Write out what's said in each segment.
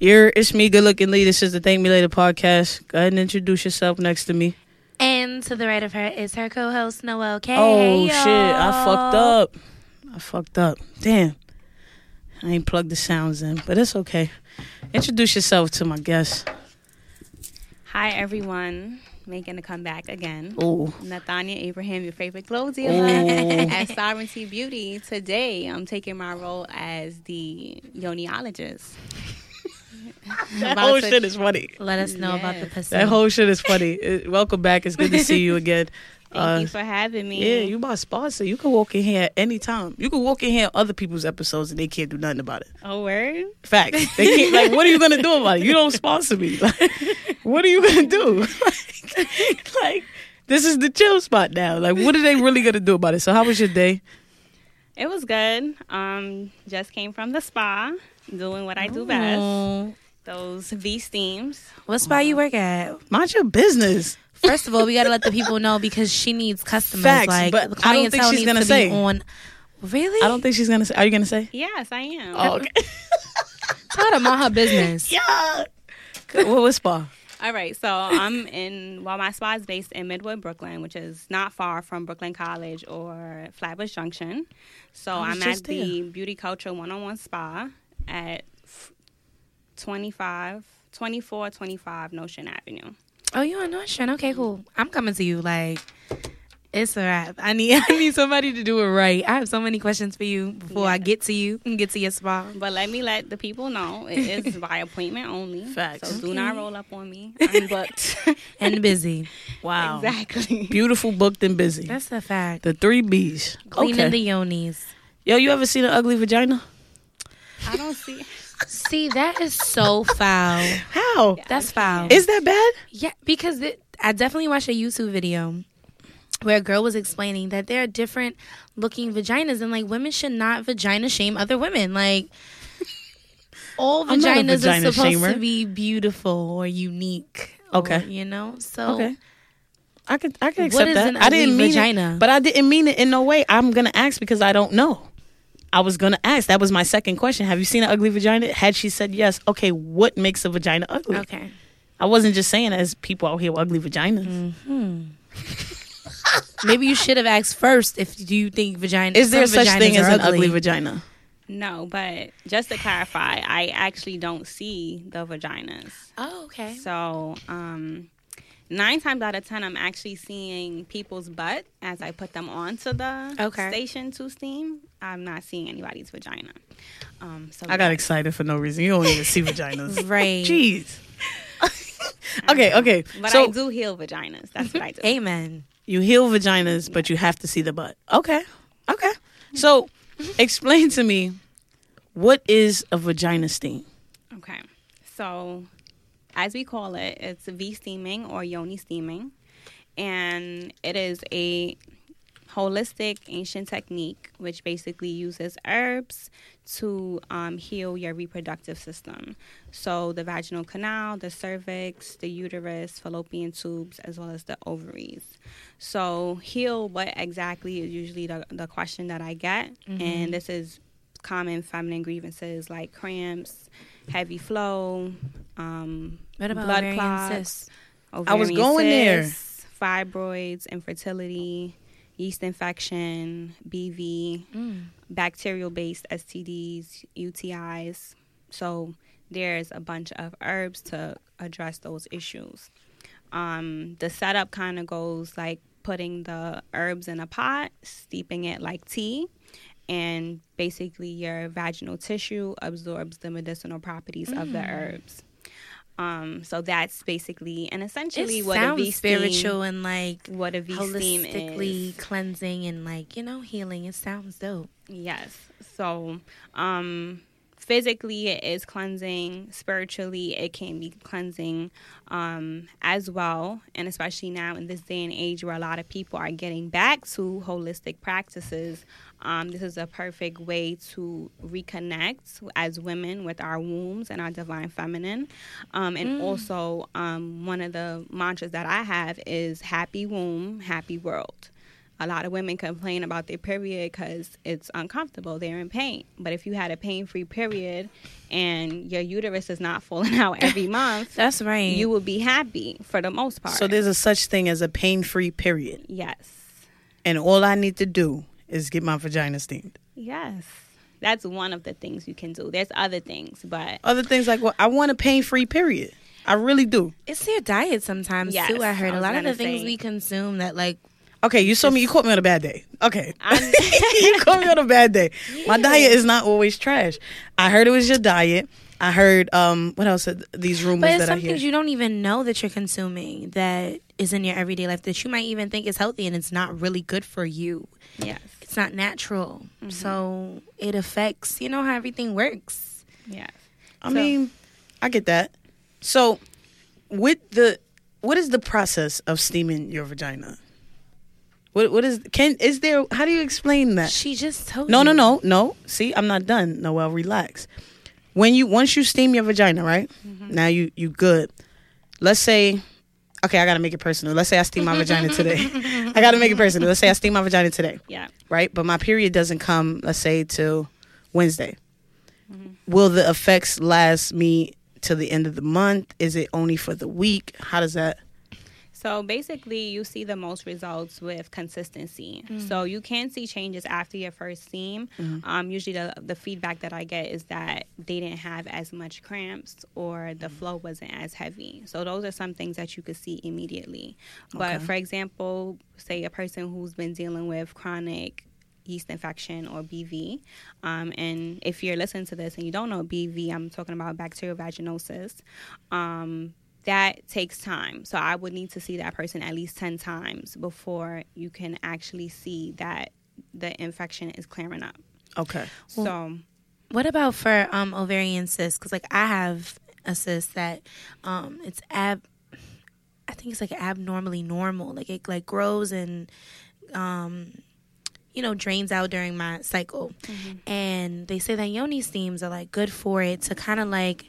You're, it's me, good looking Lee. This is the Thank Me Later podcast. Go ahead and introduce yourself next to me. And to the right of her is her co-host Noel K. Oh Hey, shit. I fucked up. I fucked up. Damn. I ain't plugged the sounds in, but it's okay. Introduce yourself to my guest. Hi everyone, making a comeback again. Oh, Nathania Abraham, your favorite glow dealer at Sovereignty Beauty. Today, I'm taking my role as the yoniologist. That whole shit is funny. Let us know about the Yes. pussy. That whole shit is funny. Uh, welcome back. It's good to see you again. Thank Uh, you for having me. Yeah, you my sponsor. You can walk in here at any time. You can walk in here other people's episodes and they can't do nothing about it. Oh, word? Fact. They can't. Like, what are you gonna do about it? You don't sponsor me. Like, what are you gonna do? Like, like, this is the chill spot now. Like, what are they really gonna do about it? So, how was your day? It was good. Um, just came from the spa, doing what I do best. Those V steams. What spa you work at? Mind your business. First of all, we gotta let the people know because she needs customers. Facts, like but the I don't think she's gonna to say. be on. Really? I don't think she's gonna say. Are you gonna say? Yes, I am. Oh, okay. tell her mind her business. yeah. Good. What was spa? All right, so I'm in. Well, my spa is based in Midwood, Brooklyn, which is not far from Brooklyn College or Flatbush Junction. So I was I'm just at the Beauty Culture One-on-One Spa at f- 25, 24, 25 Nostrand Avenue. Oh, you on Nostrand? Okay, cool. I'm coming to you. Like, it's a wrap. I need I need somebody to do it right. I have so many questions for you before I get to you and get to your spa. But let me let the people know it is by appointment only. Facts. So do not roll up on me. I'm booked. And busy. Wow. exactly. Beautiful, booked, and busy. That's a fact. the three B's. Cleaning Okay. the yonis. Yo, you ever seen an ugly vagina? I don't see. See, that is so foul. How? That's foul. Is that bad? Yeah, because it, I definitely watched a YouTube video where a girl was explaining that there are different looking vaginas and like women should not vagina shame other women. Like all vaginas are supposed shamer. to be beautiful or unique. or, Okay. you know? So Okay. I could I could What accept that. I didn't mean vagina? it, but I didn't mean it in no way. I'm gonna ask because I don't know. I was gonna ask. That was my second question. Have you seen an ugly vagina? Had she said yes, okay, what makes a vagina ugly? Okay. I wasn't just saying as people out here with ugly vaginas. Maybe you should have asked first if do you think vagina Is there some such thing as are an ugly vagina? No, but just to clarify, I actually don't see the vaginas. Oh, okay. So, um, nine times out of ten, I'm actually seeing people's butt as I put them onto the Okay. station to steam. I'm not seeing anybody's vagina. Um, so I got excited for no reason. You don't even see vaginas. Right. Jeez. okay, okay. But so I do heal vaginas. That's what I do. Amen. you heal vaginas, but you have to see the butt. Okay. Okay. So explain to me what is a vagina steam? Okay. So, as we call it, it's V steaming or yoni steaming. And it is a holistic ancient technique which basically uses herbs to um, heal your reproductive system. So, the vaginal canal, the cervix, the uterus, fallopian tubes, as well as the ovaries. So, heal what exactly is usually the, the question that I get. And this is common feminine grievances like cramps, heavy flow, um, What about blood clots, cysts? I was going there. cysts, fibroids, infertility, yeast infection, BV, Mm. bacterial based STDs, UTIs. So there's a bunch of herbs to address those issues. Um, the setup kind of goes like putting the herbs in a pot, steeping it like tea, and basically your vaginal tissue absorbs the medicinal properties of the herbs. Um, so that's basically and essentially It what a V spiritual and like what a V holistically is. cleansing and like you know healing. It sounds dope. Yes. So, um, physically it is cleansing. Spiritually, it can be cleansing um, as well. And especially now in this day and age where a lot of people are getting back to holistic practices, um, this is a perfect way to reconnect as women with our wombs and our divine feminine. Um, and also, um, one of the mantras that I have is happy womb, happy world. A lot of women complain about their period because it's uncomfortable. They're in pain. But if you had a pain free period and your uterus is not falling out every month, That's right. you would be happy for the most part. So there's a such thing as a pain free period. yes. And all I need to do is get my vagina steamed. Yes. That's one of the things you can do. There's other things, but Other things like, well, I want a pain free period. I really do. it's your diet sometimes Yes, too. I heard I a lot of the gonna things we consume that like Okay, you saw me. You caught me on a bad day. Okay, you caught me on a bad day. My diet is not always trash. I heard it was your diet. I heard um what else? These rumors But it's that I some hear. things you don't even know that you're consuming that is in your everyday life that you might even think is healthy and it's not really good for you. yes. It's not natural. Mm-hmm. So it affects, you know, how everything works. Yes. I So- mean, I get that. So, with the what is the process of steaming your vagina? What what is can is there? How do you explain that? She just told me. No, you. no, no, no. See, I'm not done. Noel, relax. When you once you steam your vagina, right? Mm-hmm. Now you you good. Let's say, okay, I gotta make it personal. Let's say I steam my vagina today. I gotta make it personal. Let's say I steam my vagina today, Yeah. right? But my period doesn't come. Let's say till Wednesday. Will the effects last me till the end of the month? Is it only for the week? How does that? So basically, you see the most results with consistency. So you can see changes after your first steam. Um, usually, the, the feedback that I get is that they didn't have as much cramps or the flow wasn't as heavy. So those are some things that you could see immediately. But Okay. for example, say a person who's been dealing with chronic yeast infection or BV. Um, and if you're listening to this and you don't know BV, I'm talking about bacterial vaginosis. Um, that takes time. So I would need to see that person at least 10 times before you can actually see that the infection is clearing up. Okay. So, What about for um ovarian cysts? Because like I have a cyst that um it's ab, I think it's like abnormally normal. Like it like grows and um you know drains out during my cycle, and they say that yoni steams are like good for it to kind of like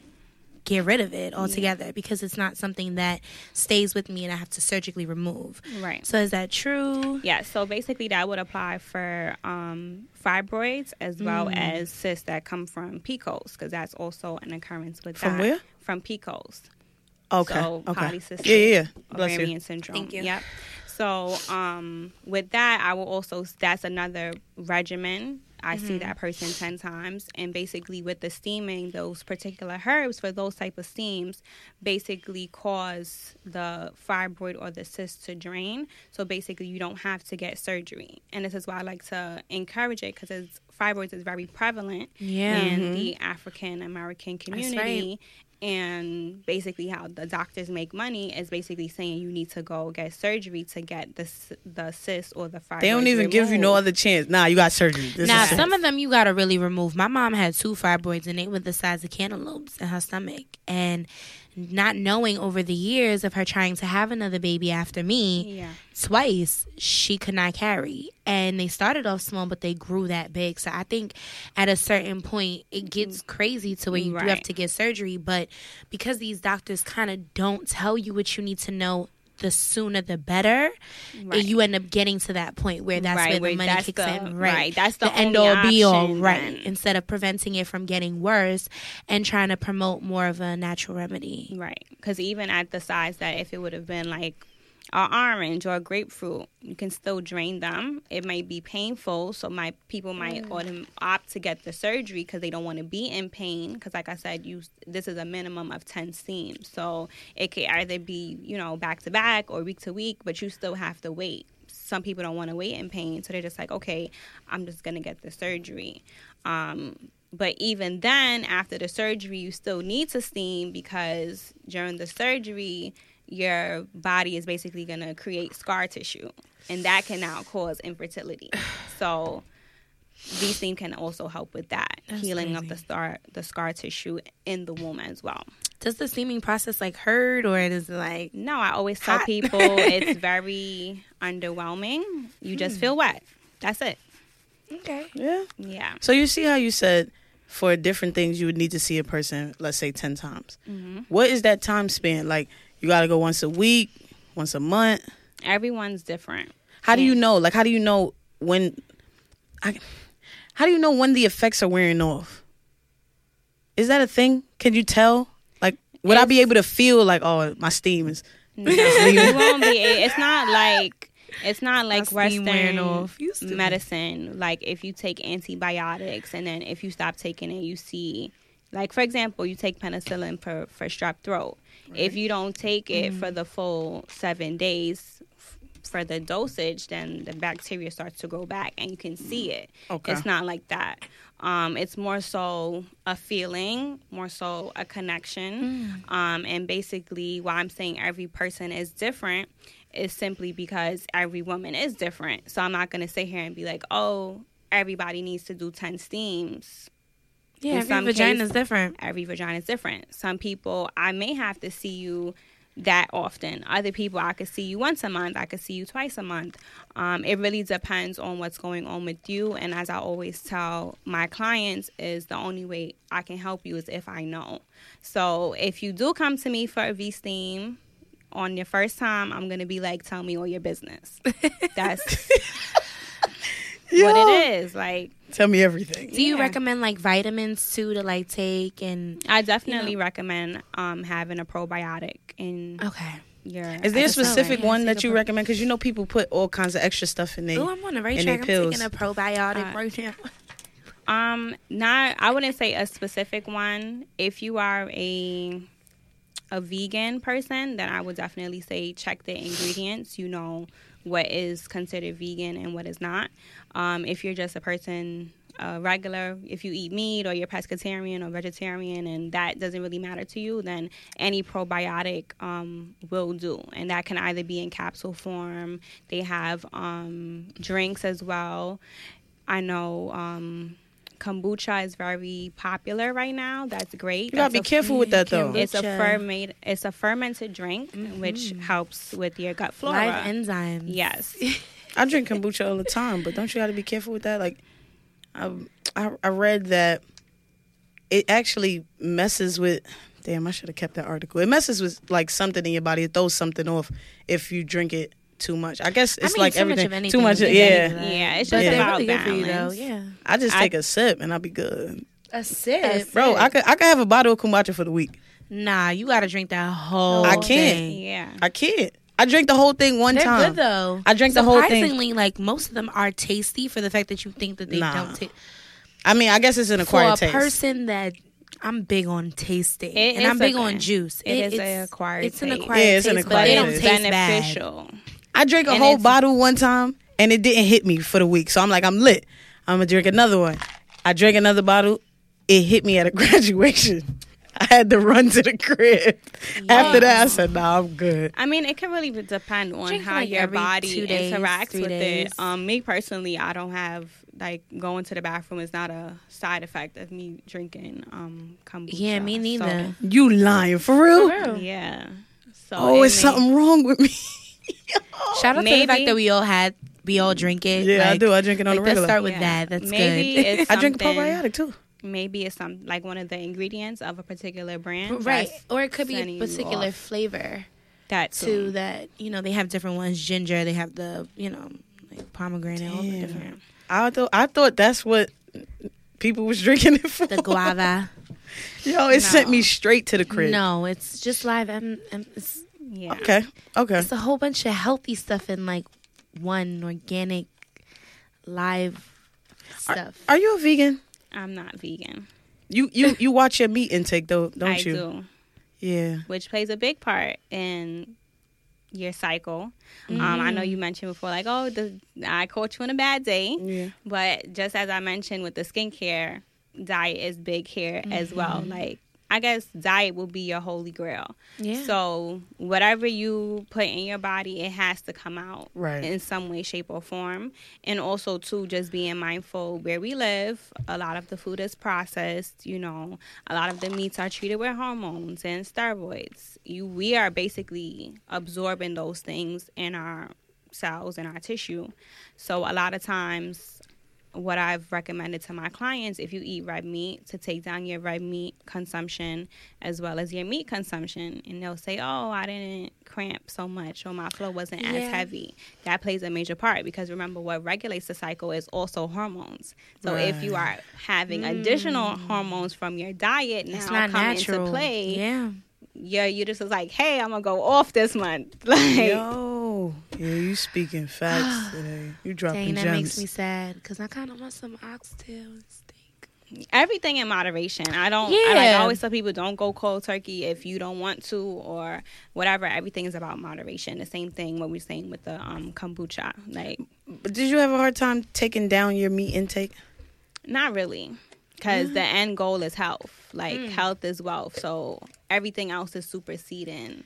get rid of it altogether because it's not something that stays with me and I have to surgically remove. right. So is that true? Yeah, so basically that would apply for um, fibroids as well as cysts that come from PCOS because that's also an occurrence with From that. where? From PCOS. Okay. So okay. polycystic Yeah, yeah, yeah. Bless ovarian you. syndrome. Thank you. Yep. So um, with that, I will also that's another regimen. I see mm-hmm. that person ten times, and basically with the steaming, those particular herbs for those type of steams basically cause the fibroid or the cyst to drain. So basically, you don't have to get surgery, and this is why I like to encourage it because fibroids is very prevalent Yeah. in mm-hmm. the African American right. Community. And basically, how the doctors make money is basically saying you need to go get surgery to get the the cyst or the fibroid. They don't even give you no other chance. Nah, you got surgery. This Now, is it. some of them you got to really remove. My mom had two fibroids and they were the size of cantaloupes in her stomach. And not knowing over the years of her trying to have another baby after me Yeah. twice, she could not carry. And they started off small, but they grew that big. So I think at a certain point, it mm-hmm. gets crazy to where you do have to get surgery. But because these doctors kind of don't tell you what you need to know. The sooner the better. Right. You end up getting to that point where that's Right, where where the money that's kicks the- in. right, that's the end only all be all. Right. then. Instead of preventing it from getting worse and trying to promote more of a natural remedy. Right. Because even at the size that if it would have been like an orange or grapefruit, you can still drain them. It might be painful, so my people might autom- opt to get the surgery because they don't want to be in pain. Because like I said, you this is a minimum of ten steams, so it could either be you know back to back or week to week, but you still have to wait. Some people don't want to wait in pain, so they're just like, okay, I'm just gonna get the surgery. Um, but even then, after the surgery, you still need to steam because during the surgery, your body is basically going to create scar tissue, and that can now cause infertility. So, V steam can also help with that That's healing of the scar the scar tissue in the womb as well. Does the steaming process like hurt or is it like No, I always tell people it's very underwhelming. You just feel wet. That's it. okay? yeah. Yeah. So you see how you said for different things you would need to see a person, let's say ten times. hmm What is that time span? Like you got to go once a week, once a month. Everyone's different. How do you know? Like, how do you know when? I, how do you know when the effects are wearing off? Is that a thing? Can you tell? Like, would I be able to feel like, oh, my steam is? No, you won't be. It's not like it's not like My steam Western off. Used to be. medicine. Like if you take antibiotics and then if you stop taking it, you see. Like for example, you take penicillin for for strep throat. If you don't take it Mm-hmm. for the full seven days for the dosage, then the bacteria starts to grow back and you can see it. Okay. It's not like that. Um, it's more so a feeling, more so a connection. Um, and basically, why I'm saying every person is different is simply because every woman is different. So I'm not going to sit here and be like, oh, everybody needs to do 10 steams. Yeah, In every vagina is different. Every vagina is different. Some people, I may have to see you that often. Other people, I could see you once a month. I could see you twice a month. Um, it really depends on what's going on with you. And as I always tell my clients, is the only way I can help you is if I know. So if you do come to me for a V steam on your first time, I'm gonna be like, tell me all your business. That's what it is. Like Tell me everything. Do you Yeah. recommend like vitamins too to like take and I definitely recommend um, having a probiotic in okay? Yeah. Is there a specific one that you pro- recommend? Because you know people put all kinds of extra stuff in there. Oh, I'm on the right and track. they I'm pills. taking a probiotic Uh, right now. Um, not. I wouldn't say a specific one. If you are a a vegan person, then I would definitely say check the ingredients. You know what is considered vegan and what is not. Um, if you're just a person. Uh, regular, if you eat meat or you're pescatarian or vegetarian, and that doesn't really matter to you, then any probiotic um, will do, and that can either be in capsule form. They have um, drinks as well. I know um, kombucha is very popular right now. That's great. You gotta That's be a- careful with that though. Kombucha. It's a ferment. It's a fermented drink, mm-hmm. which helps with your gut flora. Live enzymes. yes. I drink kombucha all the time, but don't you got to be careful with that? Like, I, I I read that it actually messes with. Damn, I should have kept that article. It messes with like something in your body. It throws something off if you drink it too much. I guess it's I mean, like too much everything. of anything too much. Of, yeah. Yeah, it's just they're about really good for you though. balance. Yeah. I just I- take a sip and I'll be good, A sip, bro. I could I could have a bottle of kombucha for the week. Nah, you gotta drink that whole. I can't. thing. Yeah. I can't. I drank the whole thing one They're time. good though. I drank the whole thing. Surprisingly, like most of them are tasty for the fact that you think that they Nah. don't taste. I mean, I guess it's an acquired For a taste. person that I'm big on tasting, It and I'm big a- on juice. it is it's, a acquired It's an taste. acquired Yeah, it's an taste, acquired but they don't taste. it's taste bad. Beneficial. I drank a And whole bottle one time and it didn't hit me for the week. So I'm like, I'm lit. I'm gonna drink another one. I drank another bottle. It hit me at a graduation. I had to run to the crib. After that, I said, "Nah, I'm good." I mean, it can really depend on Drink how like your every body two days, interacts three with days. it. Um, me personally, I don't have like going to the bathroom is not a side effect of me drinking um kombucha. Yeah, me neither. You lying for real? For real. Yeah. So Oh, it's something wrong with me. Shout out to the fact that we all had, we all drink it. yeah, I do. I drink it on Like, the let's regular. start with Yeah. that. That's Maybe good. I drink a probiotic too. Maybe it's some like one of the ingredients of a particular brand. right, or it could be setting a particular flavor That too. too. That you know they have different ones. Ginger, they have the you know like pomegranate, all the different. I thought I thought that's what people was drinking it for. The guava. Yo, it sent me straight to the crib. no, it's just live. M- M- it's, Yeah. Okay. Okay. it's a whole bunch of healthy stuff in like one organic live stuff. Are you a vegan? I'm not vegan. You you you watch your meat intake though, don't you? I you? do. Yeah. which plays a big part in your cycle. Um, I know you mentioned before, like, oh, the, I caught you on a bad day. Yeah. But just as I mentioned with the skincare, diet is big here as well. Like, I guess diet will be your holy grail. yeah. So, whatever you put in your body, it has to come out Right. in some way, shape, or form. And also, too, just being mindful where we live. A lot of the food is processed. You know, a lot of the meats are treated with hormones and steroids. You, we are basically absorbing those things in our cells and our tissue. So, a lot of times, what I've recommended to my clients, if you eat red meat, to take down your red meat consumption as well as your meat consumption. And they'll say, oh, I didn't cramp so much or my flow wasn't as heavy. That plays a major part because remember, what regulates the cycle is also hormones. So if you are having additional mm. hormones from your diet now It's not come natural. into play, Yeah. Your uterus is like, hey, I'm going to go off this month. Like, Yo, yeah, you speaking facts today. You dropping Dang, that gems. makes me sad because I kind of want some oxtail and steak. everything in moderation. I don't. I, like, I always tell people don't go cold turkey if you don't want to or whatever. Everything is about moderation. The same thing what we're saying with the um, kombucha. Like But did you have a hard time taking down your meat intake? not really, because Mm. the end goal is health. Like health is wealth. So everything else is superseding.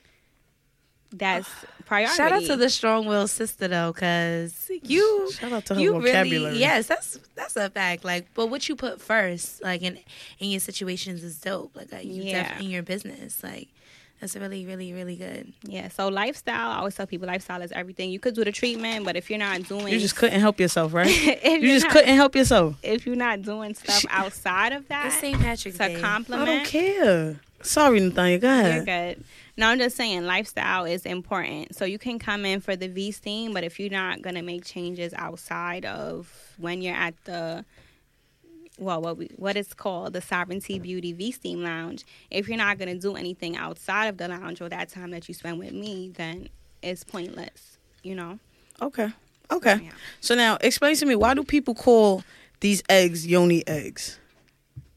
That's priority. Shout out to the strong willed sister though, because you Shout out to her you vocabulary. really yes, that's that's a fact. Like, but what you put first, like in in your situations, is dope. Like, uh, you Yeah. definitely in your business, like that's really really really good. Yeah. So lifestyle. I always tell people lifestyle is everything. You could do the treatment, but if you're not doing, You just couldn't help yourself, right? you just not- couldn't help yourself. if you're not doing stuff outside of that, It's St. Patrick's to Day. I compliment. don't care. Sorry, Nathania. Go You're ahead. good. No, I'm just saying lifestyle is important. So you can come in for the V steam, but if you're not gonna make changes outside of when you're at the well, what we what it's called the Sovereignty Beauty V Steam Lounge. If you're not gonna do anything outside of the lounge or that time that you spend with me, then it's pointless. You know. Okay. Okay. Yeah. So now, explain to me why do people call these eggs yoni eggs?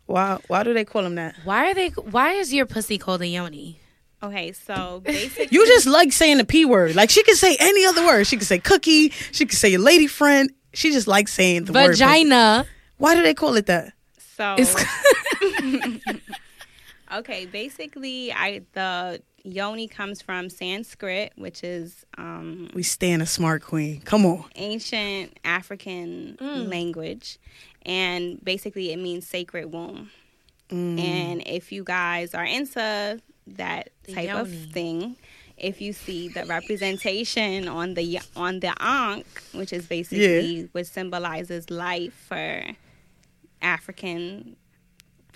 Why? Why do they call them that? Why are they? Why is your pussy called a yoni? Okay, so basically, You just like saying the p word. Like she can say any other word. She can say cookie. She can say your lady friend. She just likes saying the word. Vagina. Why do they call it that? so It's Okay, basically, I the yoni comes from Sanskrit, which is um, We stand a smart queen. Come on. ancient African language, and basically it means sacred womb. Mm. And if you guys are into that The type of thing, if you see the representation on the y- on the ankh, which is basically which symbolizes life for African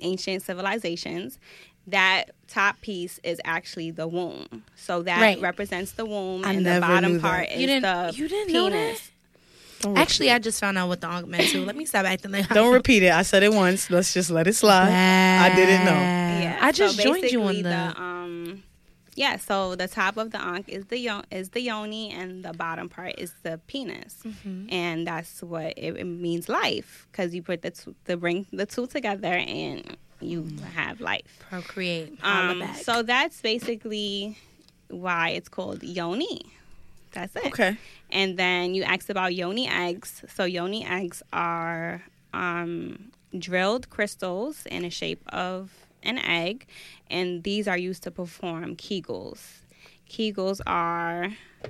ancient civilizations, that top piece is actually the womb. So that Right. represents the womb, I and the bottom part is You didn't- the you didn't know penis. that? Don't Actually, I just found out what the ankh meant too. Let me stop acting like Don't repeat it. I said it once. Let's just let it slide. I didn't know. Yeah, I just so joined you on basically the. um yeah, so the top of the ankh is the yo- is the yoni and the bottom part is the penis. Mm-hmm. And that's what it, it means life cuz you put the two, the bring the two together and you have life. procreate. Um, back. so that's basically why it's called yoni. That's it. Okay. And then you asked about yoni eggs. So yoni eggs are um, drilled crystals in a shape of an egg, and these are used to perform Kegels. Kegels are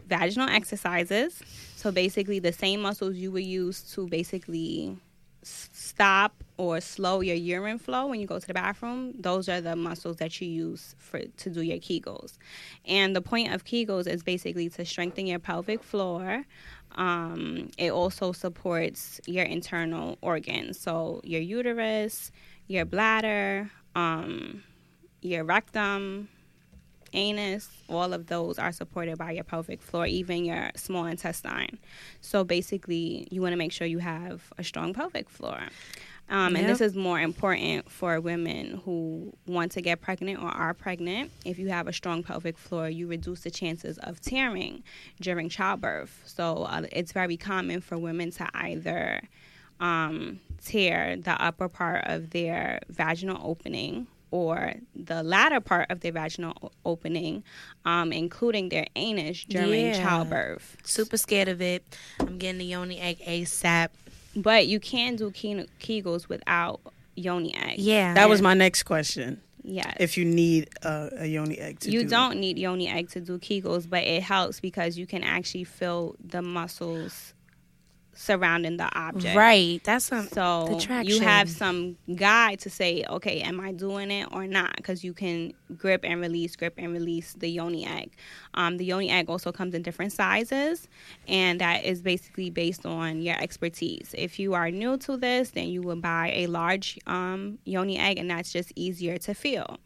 vaginal exercises. So basically, the same muscles you would use to basically s- stop or slow your urine flow when you go to the bathroom, those are the muscles that you use for to do your Kegels. And the point of Kegels is basically to strengthen your pelvic floor. Um, it also supports your internal organs, so your uterus, your bladder, um, your rectum, anus, all of those are supported by your pelvic floor, even your small intestine. So basically, you want to make sure you have a strong pelvic floor. Um, And Yep. this is more important for women who want to get pregnant or are pregnant. If you have a strong pelvic floor, you reduce the chances of tearing during childbirth. So uh, it's very common for women to either um, tear the upper part of their vaginal opening or the latter part of their vaginal opening, um, including their anus during Yeah. childbirth. Super scared of it. I'm getting the yoni egg ASAP. But you can do Kegels without yoni egg. Yeah. That was my next question. Yes. If you need a, a yoni egg to you do don't need yoni egg to do Kegels, but it helps because you can actually feel the muscles surrounding the object. Right. That's what So you have some guide to say, okay, am I doing it or not? Because you can grip and release, grip and release the yoni egg. Um, the yoni egg also comes in different sizes, and that is basically based on your expertise. If you are new to this, then you would buy a large um, yoni egg, and that's just easier to feel.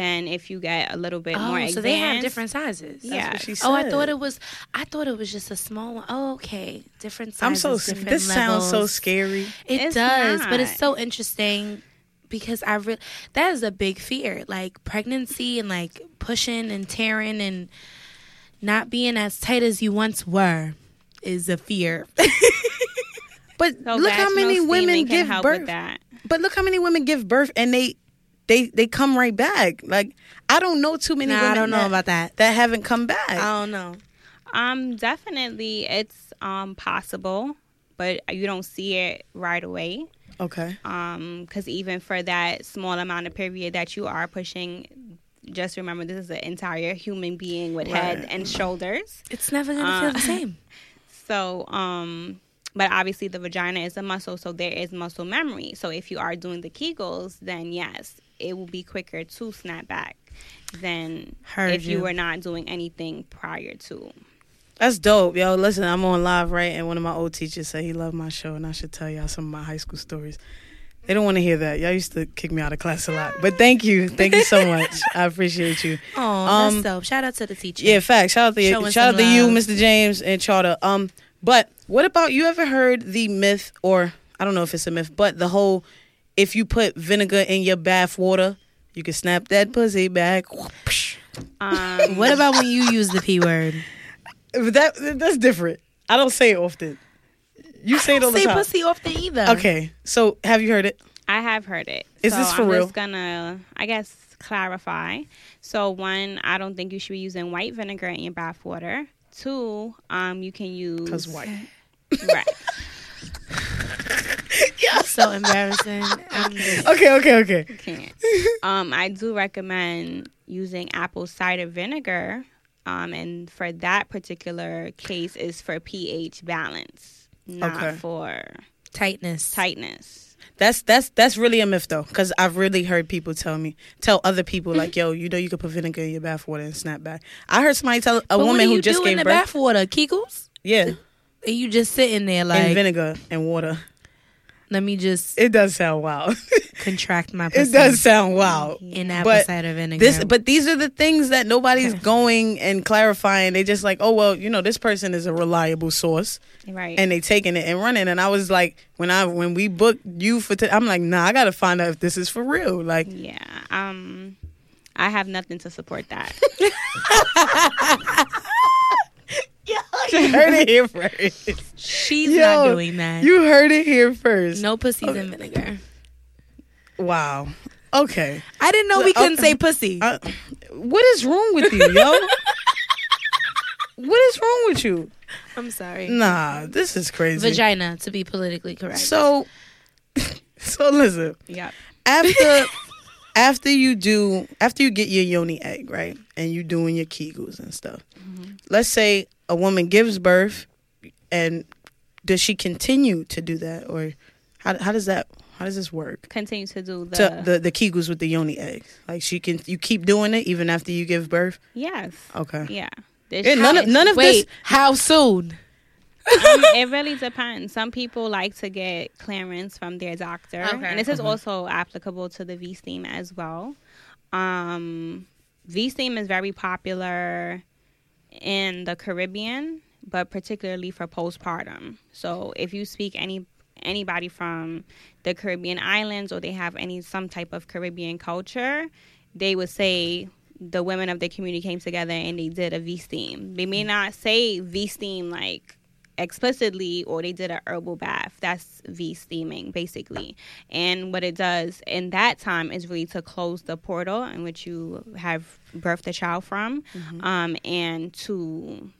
Than if you get a little bit Oh, more advanced. so they have different sizes. Yeah. what she Oh, I thought it was. I thought it was just a small one. Oh, okay. Different sizes. I'm so. This sounds so scary. It It's does, but it's so interesting because I re- that is a big fear, like pregnancy and like pushing and tearing and not being as tight as you once were is a fear. But So look how many women give birth. that. But look how many women give birth and they they they come right back. Like I don't know too many Nah, women I don't know that, about that. that haven't come back. I don't know. Um, definitely, it's um possible, but you don't see it right away. okay. Um, because even for that small amount of period that you are pushing, just remember this is an entire human being with head and shoulders. It's never gonna Uh, feel the same. So, um, but obviously the vagina is a muscle, so there is muscle memory. So if you are doing the Kegels, then yes, it will be quicker to snap back than Heard if you. you. were not doing anything prior to. That's dope, yo. Listen, I'm on live, right? And one of my old teachers said he loved my show, and I should tell y'all some of my high school stories. They don't want to hear that. Y'all used to kick me out of class a lot, but thank you, thank you so much. I appreciate you. Oh, Um, that's dope. Shout out to the teacher. Yeah, fact. Shout out to you, Showing shout out to you. Mr. James and Charter. Um, but what about you? Ever heard the myth, or I don't know if it's a myth, but the whole if you put vinegar in your bath water, you can snap that pussy back. Um, What about when you use the p word? That that's different. I don't say it often. You say it all the Say time. pussy often either. Okay, so have you heard it? I have heard it. Is so this for I'm real? just gonna, I guess, clarify. So one, I don't think you should be using white vinegar in your bath water. Two, um, you can use Cause white. Right. So embarrassing. I'm Okay, okay, okay. Can't. Um, I do recommend using apple cider vinegar. Um, and for that particular case is for pH balance, not Okay. for tightness. tightness. That's that's that's really a myth though, because I've really heard people tell me, tell other people like, "Yo, you know, you could put vinegar in your bath water and snap back." I heard somebody tell a But what woman do who you just do gave in the birth, bath water? Kegels? yeah, And you just sitting there and like, vinegar and water. Let me just It does sound wild. contract my it does sound wild. in apple But cider vinegar. This, but these are the things that nobody's going and clarifying. They just like, oh well, you know, this person is a reliable source, Right. and they taking it and running. And I was like, when I when we booked you for, i I'm like, nah, I gotta find out if this is for real. Like, yeah. Um, I have nothing to support that. you heard it here first. She's Yo, not doing that. You heard it here first. no pussies in vinegar. Wow. Okay. I didn't know we couldn't Okay. say pussy. Uh, what is wrong with you, yo? what is wrong with you? I'm sorry. Nah, this is crazy. Vagina, to be politically correct. So, so listen. Yeah. After, after you do, after you get your yoni egg, right, and you doing your kegels and stuff. Mm-hmm. Let's say a woman gives birth, and does she continue to do that, or how how does that how does this work? Continue to do the, to the the kegels with the yoni eggs. Like she can you keep doing it even after you give birth. yes. Okay. Yeah. None of none of Wait, how soon? Um, it really depends. Some people like to get clearance from their doctor, Okay. and this is Mhm. also applicable to the V steam as well. Um, v steam is very popular in the Caribbean, but particularly for postpartum. So if you speak any anybody from the Caribbean islands or they have any some type of Caribbean culture, they would say the women of the community came together and they did a V steam. They may not say V steam like explicitly or they did a herbal bath. That's V steaming basically. And what it does in that time is really to close the portal in which you have birthed the child from um, and to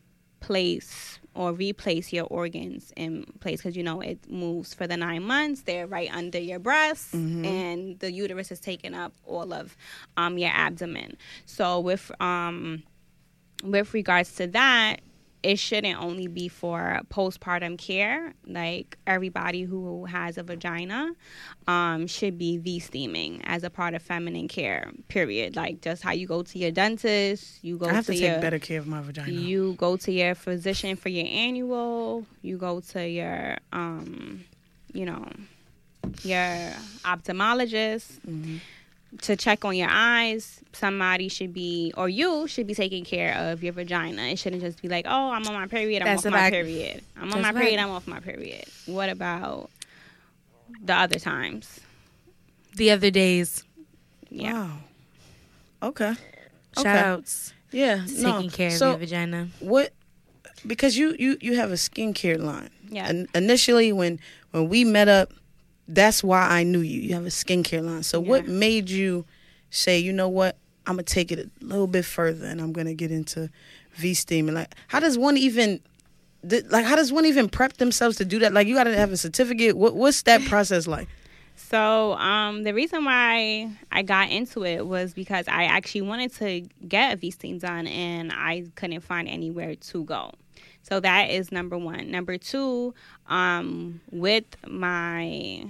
place or replace your organs in place because you know it moves for the nine months they're right under your breasts and the uterus is taking up all of um, your abdomen so with um, with regards to that it shouldn't only be for postpartum care. Like everybody who has a vagina um, should be V steaming as a part of feminine care. Period. Like just how you go to your dentist, you go I have to, to your take better care of my vagina. you go to your physician for your annual. You go to your um, you know, your ophthalmologist Mm-hmm. To check on your eyes. Somebody should be, or you should be taking care of your vagina. It shouldn't just be like, oh, I'm on my period. I'm That's off my fact. period. I'm on That's my period. fact. I'm off my period. What about the other times? The other days, Yeah. Wow. Okay. shout Okay. outs Yeah. to no. taking care so of your vagina. what? Because you you you have a skincare line. Yeah. And initially, when when we met up, that's why I knew you. You have a skincare line. So what made you say, you know what? I'm gonna take it a little bit further, and I'm gonna get into V steaming. Like, how does one even? Like, how does one even prep themselves to do that? Like, you got to have a certificate. What What's that process like? So, um, the reason why I got into it was because I actually wanted to get a V steam done and I couldn't find anywhere to go. So that is number one. Number two, um, with my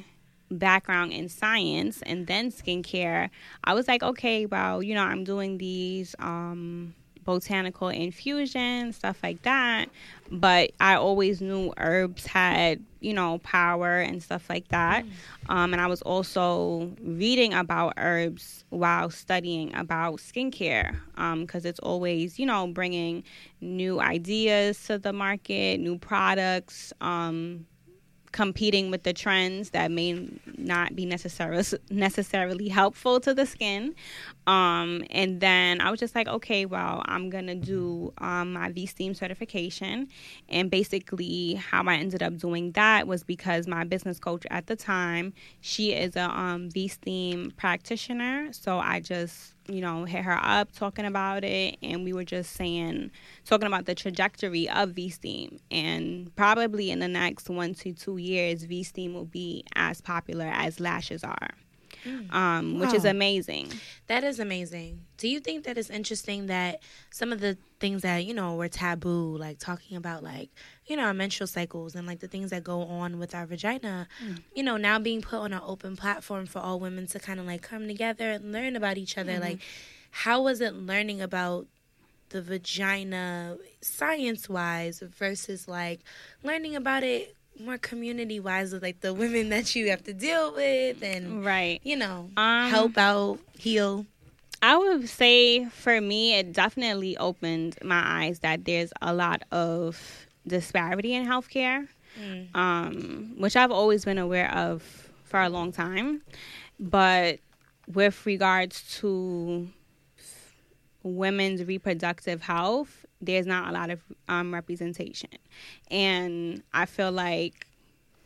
background in science and then skincare, I was like, okay, well, you know, I'm doing these um, botanical infusions, stuff like that. But I always knew herbs had, you know, power and stuff like that. Um, and I was also reading about herbs while studying about skincare because it's always, you know, bringing new ideas to the market, new products. Um, competing with the trends that may not be necessarily necessarily helpful to the skin. Um, and then I was just like, okay, well, I'm gonna do um, my V Steam certification. And basically, how I ended up doing that was because my business coach at the time, she is a um, V Steam practitioner. So I just you know, hit her up talking about it, and we were just saying, talking about the trajectory of V Steam, and probably in the next one to two years, V Steam will be as popular as lashes are, Mm. um, which is amazing. That is amazing. Do you think that it's interesting that some of the things that, you know, were taboo, like talking about like, you know, our menstrual cycles and like the things that go on with our vagina, mm. you know, now being put on an open platform for all women to kind of like come together and learn about each other. Mm-hmm. Like, how was it learning about the vagina science wise versus like learning about it more community wise with like the women that you have to deal with and Right. you know Um, help out heal I would say for me, it definitely opened my eyes that there's a lot of disparity in healthcare, um, which I've always been aware of for a long time. But with regards to women's reproductive health, there's not a lot of um, representation. And I feel like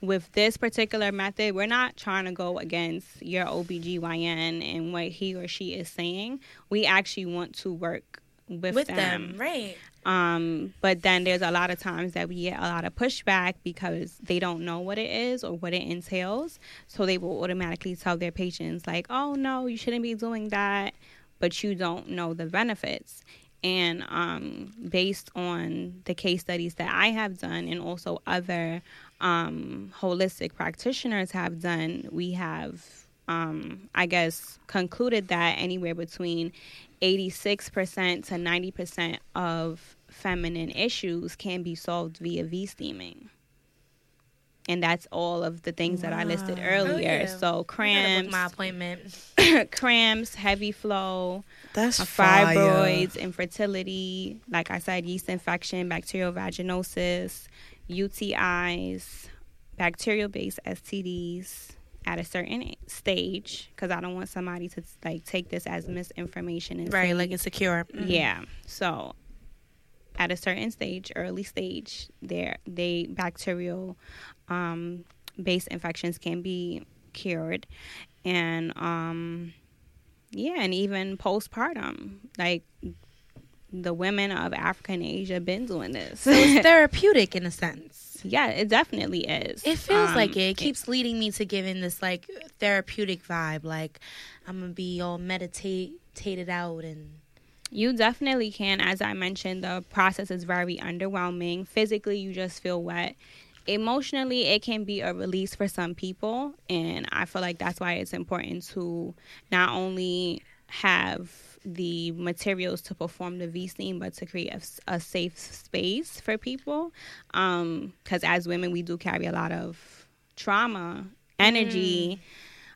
with this particular method, we're not trying to go against your OBGYN and what he or she is saying. We actually want to work with, with them. them right Um, but then there's a lot of times that we get a lot of pushback because they don't know what it is or what it entails. So they will automatically tell their patients, like, oh, no, you shouldn't be doing that, but you don't know the benefits. And um, based on the case studies that I have done and also other um, holistic practitioners have done, we have, um, I guess, concluded that anywhere between 86% to 90% of feminine issues can be solved via V steaming. And that's all of the things that I listed earlier. Oh, yeah. So I gotta book cramps, my appointment cramps, heavy flow, That's uh, fire. fibroids, infertility, like I said, yeast infection, bacterial vaginosis, UTIs, bacterial based STDs at a certain stage because I don't want somebody to like take this as misinformation and right say- like insecure yeah. So at a certain stage, early stage, there they bacterial um, based infections can be cured, and um, yeah, and even postpartum, like the women of Africa and Asia been doing this. so it's therapeutic in a sense yeah, it definitely is. it feels Um, like it. it keeps leading me to giving this like therapeutic vibe like i'm gonna be all meditated out and You definitely can. As I mentioned, the process is very underwhelming. Physically, you just feel wet. Emotionally, it can be a release for some people. And I feel like that's why it's important to not only have the materials to perform the V steam, but to create a, a safe space for people. Because as women, we do carry a lot of trauma, energy,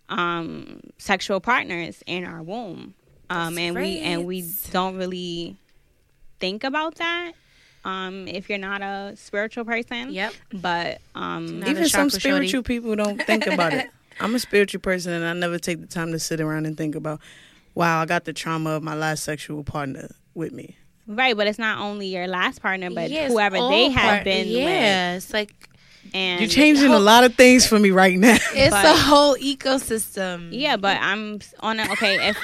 um, sexual partners in our womb um, and we and we don't really think about that um, if you're not a spiritual person. Yep. But um, Even some chakra shorty. spiritual people don't think about it. I'm a spiritual person, and I never take the time to sit around and think about, wow, I got the trauma of my last sexual partner with me. right, but it's not only your last partner, but Yes, whoever all they have part- been Yeah, it's like. And You're changing a lot of things for me right now. it's But- a whole ecosystem. Yeah, but I'm on a okay. If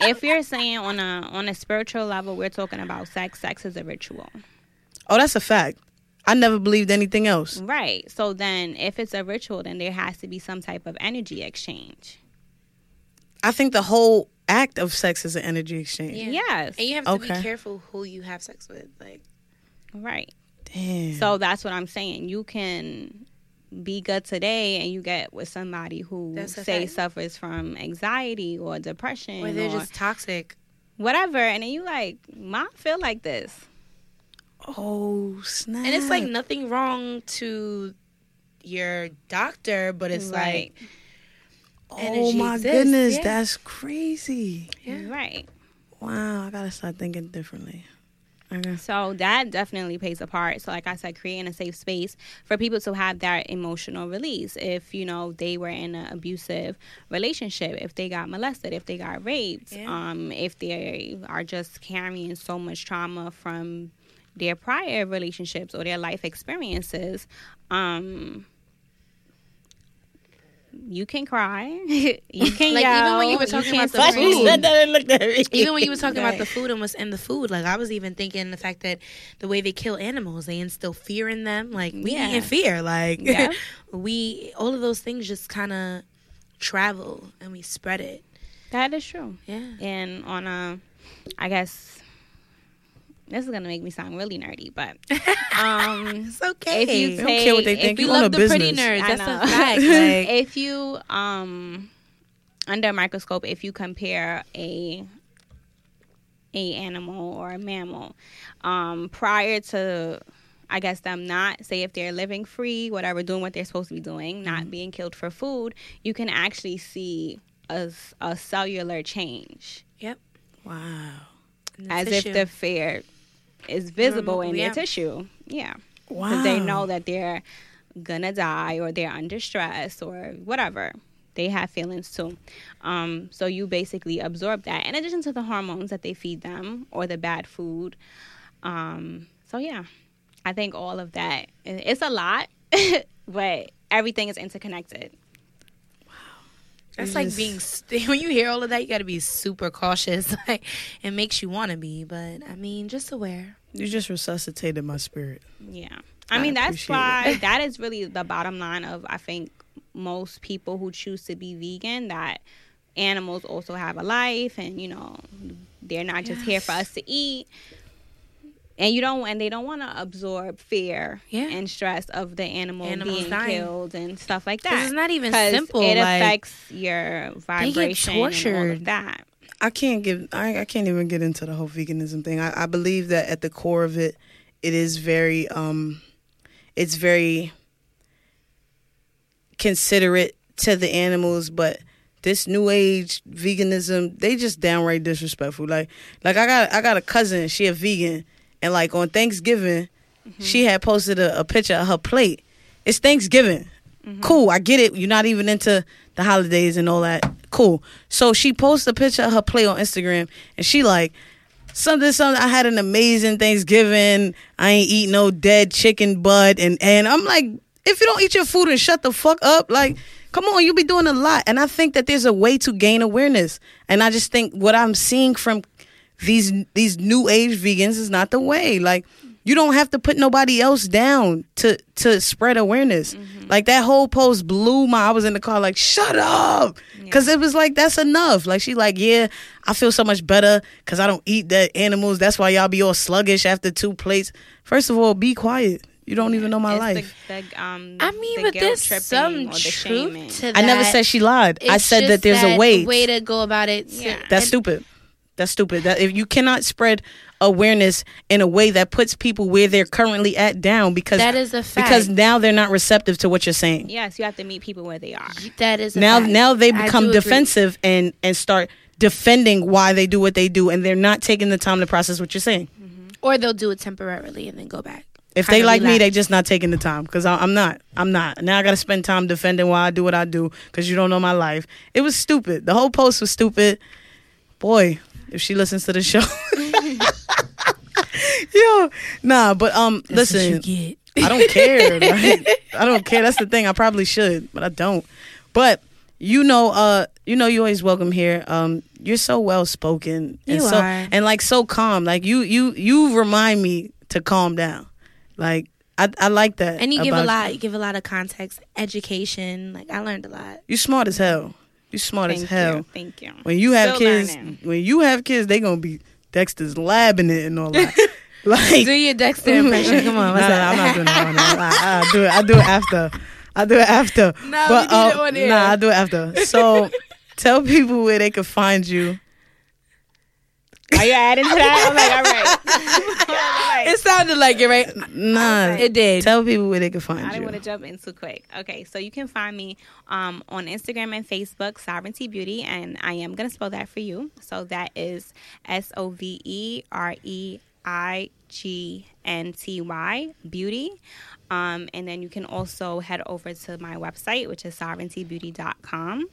if you're saying on a on a spiritual level, we're talking about sex. Sex is a ritual. Oh, that's a fact. I never believed anything else. Right. So then, if it's a ritual, then there has to be some type of energy exchange. I think the whole act of sex is an energy exchange. Yeah. Yes. and you have to Okay. be careful who you have sex with. Like, Right. Damn. So that's what I'm saying. You can be good today and you get with somebody who That's say fact. suffers from anxiety or depression or they're or just toxic. whatever and then you like, Mom feel like this. Oh snap! And it's like nothing wrong to your doctor, but it's Right. like oh my exists, goodness, yeah. that's crazy. Yeah. Right. Wow, I gotta start thinking differently. Okay. So that definitely plays a part. So like I said, creating a safe space for people to have that emotional release. If, you know, they were in an abusive relationship, if they got molested, if they got raped, Yeah. um, if they are just carrying so much trauma from their prior relationships or their life experiences, um you can cry. you can Like, even when you were talking can about the food. said that and looked at me. even when you were talking about the food and what's in the food, like I was even thinking the fact that the way they kill animals, they instill fear in them. Like we Yeah. in fear. Like Yeah. we all of those things just kind of travel and we spread it. That is true. Yeah. and on a i guess this is gonna make me sound really nerdy but um It's okay. if you don't care what they think. if You we love a the pretty nerds. I That's know. a fact. Like, if you um under a microscope if you compare a a animal or a mammal um prior to I guess them not say if they're living free, whatever, doing what they're supposed to be doing, not Mm-hmm. being killed for food, you can actually see a cellular change yep. Wow. As if the fear is visible in yeah. their tissue. Yeah. Wow. Because they know that they're gonna die or they're under stress or whatever. They have feelings too. Um, so you basically absorb that in addition to the hormones that they feed them or the bad food. Um, so yeah, I think all of that it's a lot, but everything is interconnected. That's like just- being st- when you hear all of that, you got to be super cautious. Like it makes you want to be, but I mean, just aware. You just resuscitated my spirit. Yeah. I I mean, that's appreciate why that is really the bottom line of, I think, most people who choose to be vegan that animals also have a life and, you know, they're not just here for us to eat. And you don't, and they don't want to absorb fear Yeah. and stress of the animal Animals being dying. killed and stuff like that. it's not even simple, It like- affects your vibration and all tortured. of that. I can't give. I, I can't even get into the whole veganism thing. I, I believe that at the core of it, it is very. um It's very considerate to the animals, but this new age veganism, they just downright disrespectful. Like, like I got I got a cousin. She a vegan, and like on Thanksgiving, mm-hmm. she had posted a, a picture of her plate. It's Thanksgiving. Mm-hmm. Cool, I get it. You're not even into the holidays and all that. Cool. So she posted a picture of her plate on Instagram, and she like something something. I had an amazing Thanksgiving. I ain't eat no dead chicken butt, and and I'm like, if you don't eat your food and shut the fuck up, like. Come on, you be doing a lot, and I think that there's a way to gain awareness. And I just think what I'm seeing from these these new age vegans is not the way. Like You don't have to put nobody else down to to spread awareness. Mm-hmm. Like that whole post blew my. I was in the car like, shut up, because it was like that's enough. Like she like, yeah, I feel so much better because I don't eat dead animals. That's why y'all be all sluggish after two plates. First of all, be quiet. You don't even know my It's life. The, the, um, I mean, the but guilt there's some the truth shaming. to that. I never said she lied. I said that there's a way. way to go about it. to- Yeah. That's and- stupid. That's stupid. That if you cannot spread awareness in a way that puts people where they're currently at down because That is a fact. because now they're not receptive to what you're saying. Yes, you have to meet people where they are. That is a now fact. now they become do agree. defensive and and start defending why they do what they do and they're not taking the time to process what you're saying. Mm-hmm. or they'll do it temporarily and then go back. If they like me, relax. they just not taking the time because I'm not. I'm not. Now I got to spend time defending why I do what I do because you don't know my life. It was stupid. The whole post was stupid. Boy, if she listens to the show, yo, nah. But um, That's listen. I don't care. Like, I don't care. That's the thing. I probably should, but I don't. But you know, uh, you know, you always welcome here. Um, you're so well spoken and You so are. and like so calm. Like you, you, you remind me to calm down. Like I, I like that. And you give a lot. You give a lot of context, education. Like I learned a lot. You're smart as hell. You smart Thank as hell. you. Thank you. When you have Still kids, learning. when you have kids, they gonna be Dexter's labbing it and all that. like Do your Dexter impression. Come on, what's Nah, nah, that? I'm not doing that. one. I, I do it. I do it after. I do it after. No, but, we need it uh, on air. Nah, I do it after. So, tell people where they can find you. Are you adding to that? I'm like, all right. It sounded like it, right? Nah, It did. Tell people where they can find I find didn't want to jump in too quick. Okay, so you can find me um, on Instagram and Facebook, Sovereignty Beauty, and I am going to spell that for you. So that is S O V E R E I G N T Y, Beauty. Um, and then you can also head over to my website, which is sovereigntybeauty.com.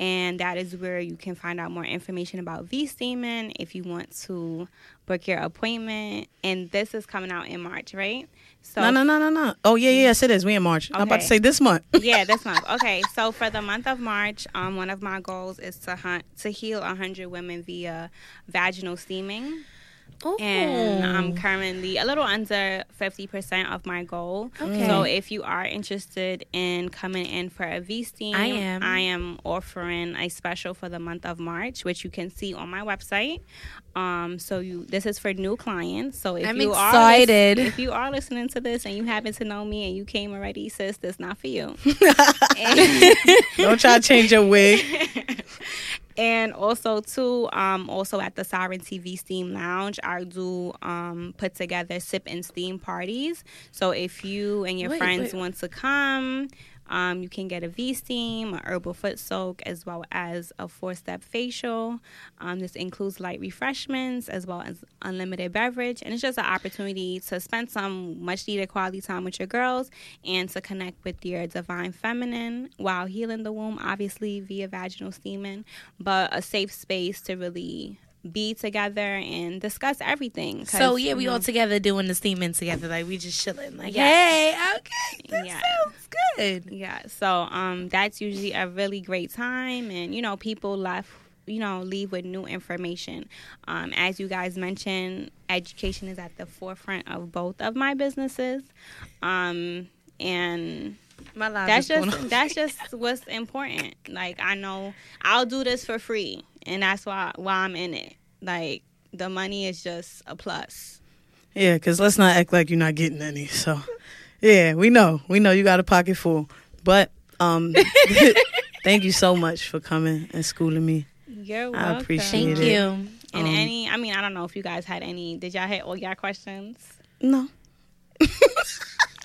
And that is where you can find out more information about V Steaming if you want to book your appointment. And this is coming out in March, right? So No, no, no, no, no. Oh yeah, yeah, yes, it is. We in March. I'm about to say this month. yeah, this month. Okay, so for the month of March, um, one of my goals is to hunt to heal 100 women via vaginal steaming, and I'm currently a little under 50% of my goal. Okay. So if you are interested in coming in for a V steam, I am. I am offering a special for the month of March, which you can see on my website. Um, so you this is for new clients. So if I'm you excited. are if you are listening to this and you happen to know me and you came already, sis, that's not for you. Don't try to change your wig. And also too, um, also at the Sovereignty Steam Lounge, I do um put together sip and steam parties. So if you and your Wait, friends wait. want to come, um, you can get a V steam, a herbal foot soak, as well as a four step facial. Um, this includes light refreshments as well as unlimited beverage, and it's just an opportunity to spend some much needed quality time with your girls and to connect with your divine feminine while healing the womb, obviously via vaginal steaming, but a safe space to really be together and discuss everything. So yeah, we all together doing the steaming together, like we just chilling. Like, Yes. hey, okay, that Yeah. sounds good. Yeah, so um, that's usually a really great time, and you know, people left, you know, leave with new information. Um, as you guys mentioned, education is at the forefront of both of my businesses, um, and My life that's just that's just what's important. Like I know I'll do this for free, and that's why why I'm in it. Like the money is just a plus. Yeah, because let's not act like you're not getting any. So, yeah, we know. We know you got a pocket full. But um, thank you so much for coming and schooling me. You're welcome. I appreciate Thank it. you. And Um, any, I mean, I don't know if you guys had any. Did y'all hit all y'all questions? No.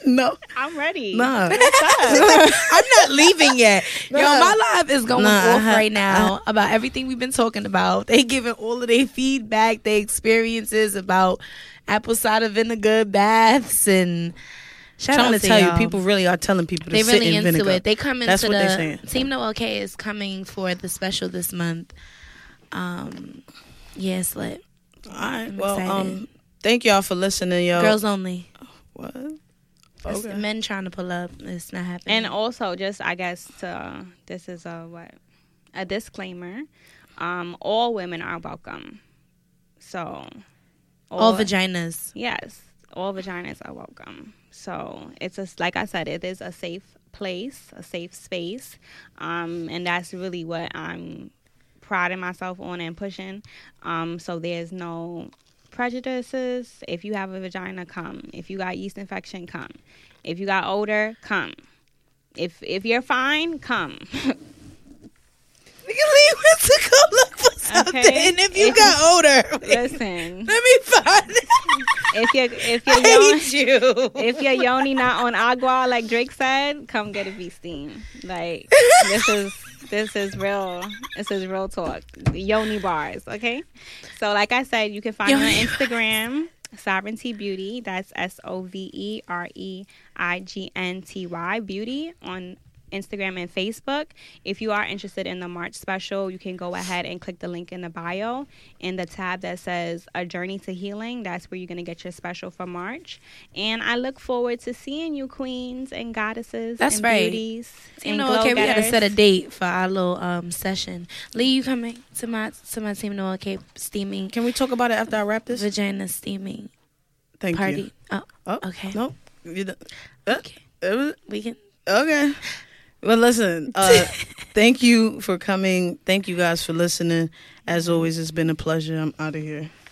no. I'm ready. Nah. I'm not leaving yet. Yo, my life is going Nah, I off right now about everything we've been talking about. They giving all of their feedback, their experiences about apple cider vinegar baths and. Shout trying out to tell you, y'all. people really are telling people to they really in into vinegar. it. They come into That's what the they're saying. Team No OK is coming for the special this month. Um, yeah, it's. All right. I'm Well, excited. um, thank y'all for listening, yo. Girls only. What? It's Okay. Men trying to pull up. It's not happening. And also, just I guess to, this is a what a disclaimer. Um, all women are welcome. So, all vaginas. Yes, all vaginas are welcome. So it's a, like I said, it is a safe place, a safe space, um, and that's really what I'm priding myself on and pushing. Um, so there's no prejudices. If you have a vagina, come. If you got yeast infection, come. If you got odor, come. If if you're fine, come. Leave it to go look for something. Okay. And if you If- got older, Listen, let me find it. If you if your yoni, you. if your yoni not on agua like Drake said, come get a V steam. Like this is this is real. This is real talk. Yoni bars, okay? So like I said, you can find me on Yoni Instagram. Sovereignty Beauty. That's S O V E R E I G N T Y Beauty on Instagram and Facebook. If you are interested in the March special, you can go ahead and click the link in the bio in the tab that says A Journey to Healing. That's where you're going to get your special for March. And I look forward to seeing you, queens and goddesses That's and right. beauties. You and know, okay, we got to set a date for our little um session. Lee, you coming to my to my team? No, okay, steaming Can we talk about it after I wrap this? vagina steaming Thank party. you. Oh, Oh, okay. No. Uh, Okay. uh, we can. Okay. Well, listen. Uh, thank you for coming. Thank you guys for listening. As always, it's been a pleasure. I'm out of here.